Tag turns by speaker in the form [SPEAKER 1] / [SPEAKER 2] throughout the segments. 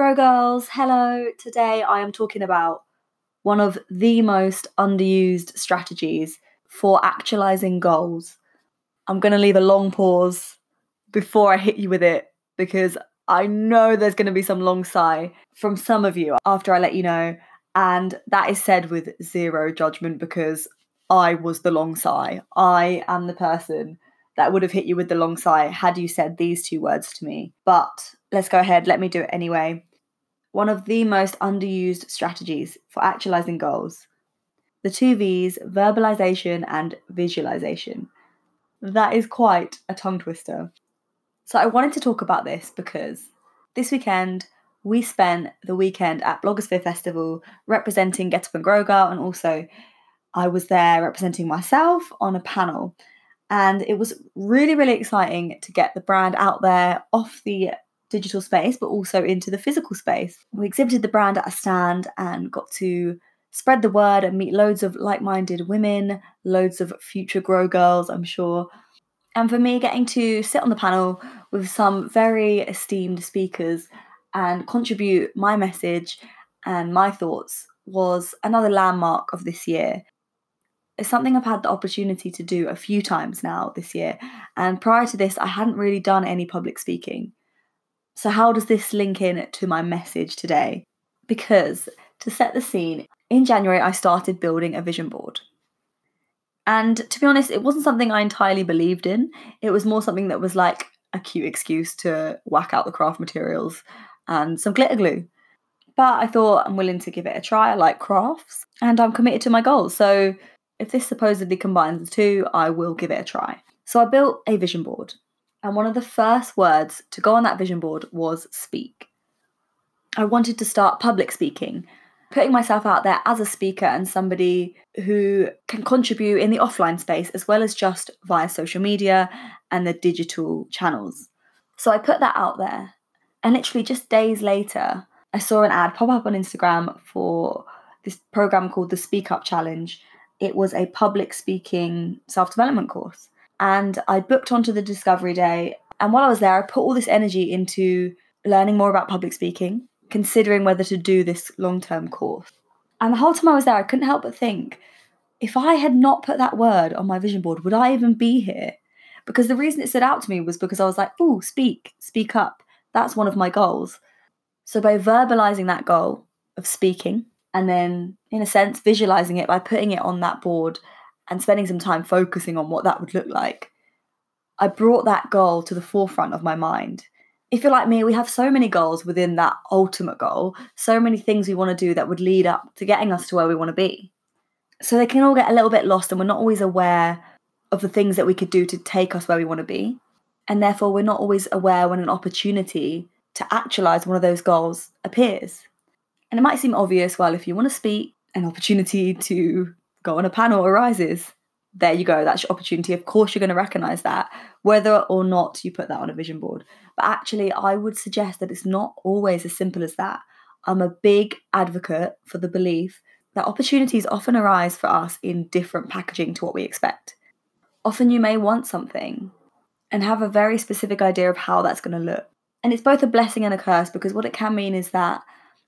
[SPEAKER 1] Grow girls, hello. Today I am talking about one of the most underused strategies for actualizing goals. I'm going to leave a long pause before I hit you with it because I know there's going to be some long sigh from some of you after I let you know. And that is said with zero judgment because I was the long sigh. I am the person that would have hit you with the long sigh had you said these two words to me. But let's go ahead, let me do it anyway one of the most underused strategies for actualizing goals. The two V's, verbalization and visualization. That is quite a tongue twister. So, I wanted to talk about this because this weekend we spent the weekend at Blogosphere Festival representing Get Up and Grow Girl, and also I was there representing myself on a panel. And it was really, really exciting to get the brand out there off the digital space, but also into the physical space. We exhibited the brand at a stand and got to spread the word and meet loads of like minded women, loads of future grow girls, I'm sure. And for me, getting to sit on the panel with some very esteemed speakers and contribute my message and my thoughts was another landmark of this year. It's something I've had the opportunity to do a few times now this year. And prior to this, I hadn't really done any public speaking. So, how does this link in to my message today? Because to set the scene, in January I started building a vision board. And to be honest, it wasn't something I entirely believed in. It was more something that was like a cute excuse to whack out the craft materials and some glitter glue. But I thought I'm willing to give it a try. I like crafts and I'm committed to my goals. So if this supposedly combines the two, I will give it a try. So I built a vision board and one of the first words to go on that vision board was speak. I wanted to start public speaking, putting myself out there as a speaker and somebody who can contribute in the offline space as well as just via social media and the digital channels. So I put that out there. And literally just days later, I saw an ad pop up on Instagram for this program called the Speak Up Challenge. It was a public speaking self development course. And I booked onto the Discovery Day. And while I was there, I put all this energy into learning more about public speaking, considering whether to do this long term course. And the whole time I was there, I couldn't help but think if I had not put that word on my vision board, would I even be here? Because the reason it stood out to me was because I was like, oh, speak, speak up. That's one of my goals. So by verbalizing that goal of speaking, and then, in a sense, visualizing it by putting it on that board and spending some time focusing on what that would look like, I brought that goal to the forefront of my mind. If you're like me, we have so many goals within that ultimate goal, so many things we want to do that would lead up to getting us to where we want to be. So they can all get a little bit lost, and we're not always aware of the things that we could do to take us where we want to be. And therefore, we're not always aware when an opportunity to actualize one of those goals appears. And it might seem obvious, well, if you want to speak, an opportunity to go on a panel arises, there you go. That's your opportunity. Of course, you're going to recognize that, whether or not you put that on a vision board. But actually, I would suggest that it's not always as simple as that. I'm a big advocate for the belief that opportunities often arise for us in different packaging to what we expect. Often, you may want something and have a very specific idea of how that's going to look. And it's both a blessing and a curse because what it can mean is that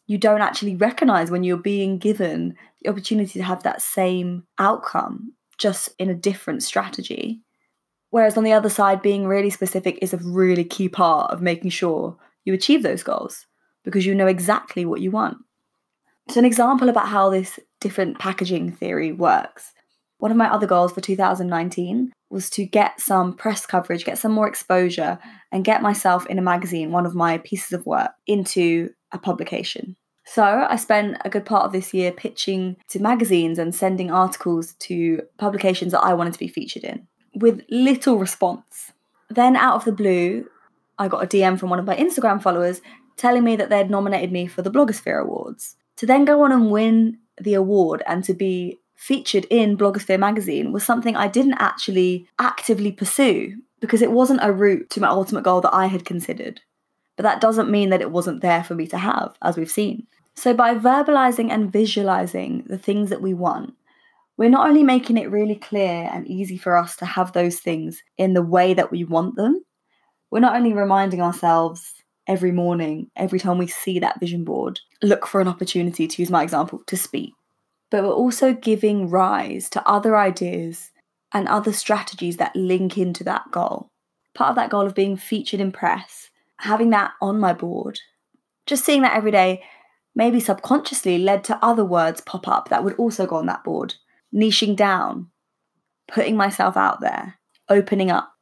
[SPEAKER 1] you don't actually recognize when you're being given the opportunity to have that same outcome, just in a different strategy. Whereas on the other side, being really specific is a really key part of making sure you achieve those goals because you know exactly what you want. So, an example about how this different packaging theory works. One of my other goals for 2019 was to get some press coverage, get some more exposure, and get myself in a magazine, one of my pieces of work, into a publication. So I spent a good part of this year pitching to magazines and sending articles to publications that I wanted to be featured in with little response. Then out of the blue, I got a DM from one of my Instagram followers telling me that they'd nominated me for the Blogosphere Awards. To then go on and win the award and to be featured in Blogosphere magazine was something I didn't actually actively pursue because it wasn't a route to my ultimate goal that I had considered. But that doesn't mean that it wasn't there for me to have, as we've seen. So, by verbalizing and visualizing the things that we want, we're not only making it really clear and easy for us to have those things in the way that we want them, we're not only reminding ourselves every morning, every time we see that vision board, look for an opportunity, to use my example, to speak, but we're also giving rise to other ideas and other strategies that link into that goal. Part of that goal of being featured in press, having that on my board, just seeing that every day, maybe subconsciously led to other words pop up that would also go on that board. Niching down, putting myself out there, opening up.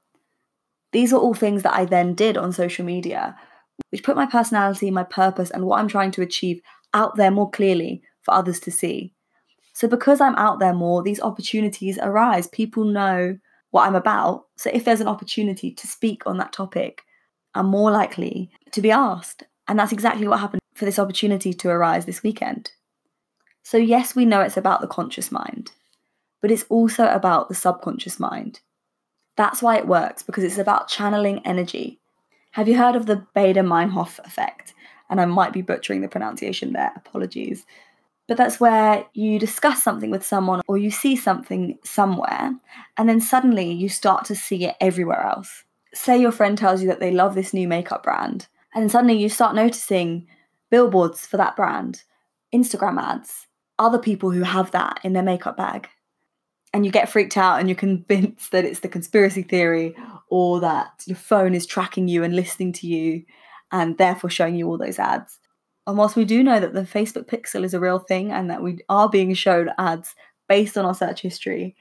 [SPEAKER 1] These are all things that I then did on social media, which put my personality, my purpose, and what I'm trying to achieve out there more clearly for others to see. So, because I'm out there more, these opportunities arise. People know what I'm about. So, if there's an opportunity to speak on that topic, I'm more likely to be asked. And that's exactly what happened for this opportunity to arise this weekend. So, yes, we know it's about the conscious mind, but it's also about the subconscious mind. That's why it works, because it's about channeling energy. Have you heard of the Baader-Meinhof effect? And I might be butchering the pronunciation there, apologies. But that's where you discuss something with someone or you see something somewhere, and then suddenly you start to see it everywhere else. Say your friend tells you that they love this new makeup brand, and suddenly you start noticing billboards for that brand, Instagram ads, other people who have that in their makeup bag. And you get freaked out and you're convinced that it's the conspiracy theory or that your phone is tracking you and listening to you and therefore showing you all those ads. And whilst we do know that the Facebook pixel is a real thing and that we are being shown ads based on our search history,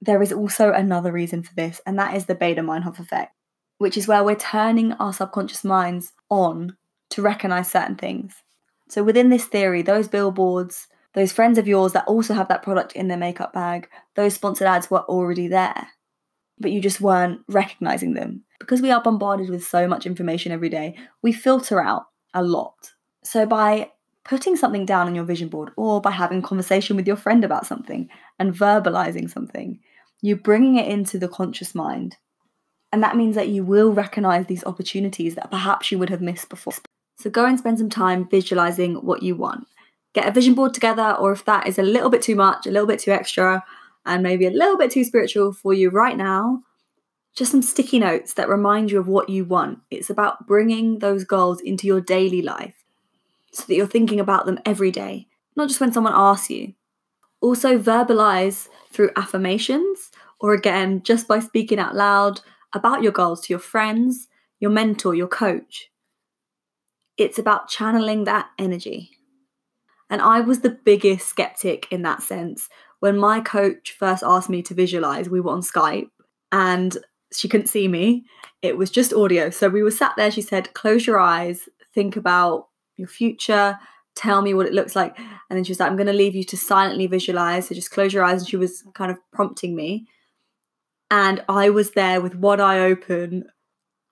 [SPEAKER 1] there is also another reason for this, and that is the Baader-Meinhof effect, which is where we're turning our subconscious minds on to recognize certain things. So within this theory, those billboards, those friends of yours that also have that product in their makeup bag, those sponsored ads were already there, but you just weren't recognizing them. Because we are bombarded with so much information every day, we filter out a lot. So by putting something down on your vision board or by having conversation with your friend about something and verbalizing something, you're bringing it into the conscious mind. And that means that you will recognize these opportunities that perhaps you would have missed before. So go and spend some time visualizing what you want. Get a vision board together, or if that is a little bit too much, a little bit too extra, and maybe a little bit too spiritual for you right now, just some sticky notes that remind you of what you want. It's about bringing those goals into your daily life so that you're thinking about them every day, not just when someone asks you. Also, verbalize through affirmations or again, just by speaking out loud about your goals to your friends, your mentor, your coach. It's about channeling that energy. And I was the biggest skeptic in that sense. When my coach first asked me to visualize, we were on Skype and she couldn't see me. It was just audio. So we were sat there. She said, Close your eyes, think about your future, tell me what it looks like. And then she was like, I'm going to leave you to silently visualize. So just close your eyes. And she was kind of prompting me. And I was there with one eye open,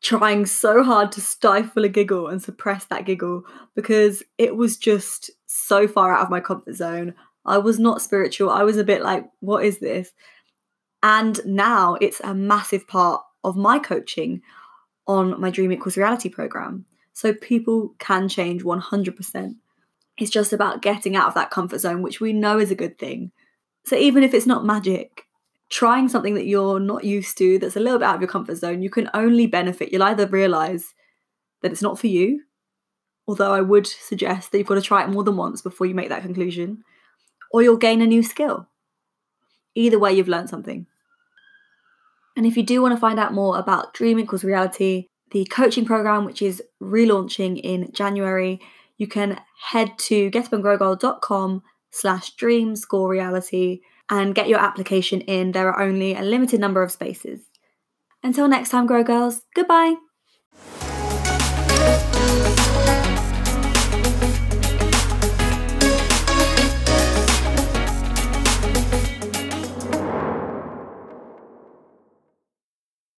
[SPEAKER 1] trying so hard to stifle a giggle and suppress that giggle because it was just so far out of my comfort zone. I was not spiritual. I was a bit like, what is this? And now it's a massive part of my coaching on my Dream Equals Reality program. So people can change 100%. It's just about getting out of that comfort zone, which we know is a good thing. So even if it's not magic, trying something that you're not used to, that's a little bit out of your comfort zone, you can only benefit. You'll either realize that it's not for you, although I would suggest that you've got to try it more than once before you make that conclusion, or you'll gain a new skill. Either way, you've learned something. And if you do want to find out more about Dream Equals Reality, the coaching program, which is relaunching in January, you can head to getupandgrowgirl.com slash dream score reality and get your application in. There are only a limited number of spaces. Until next time, Grow Girls, goodbye.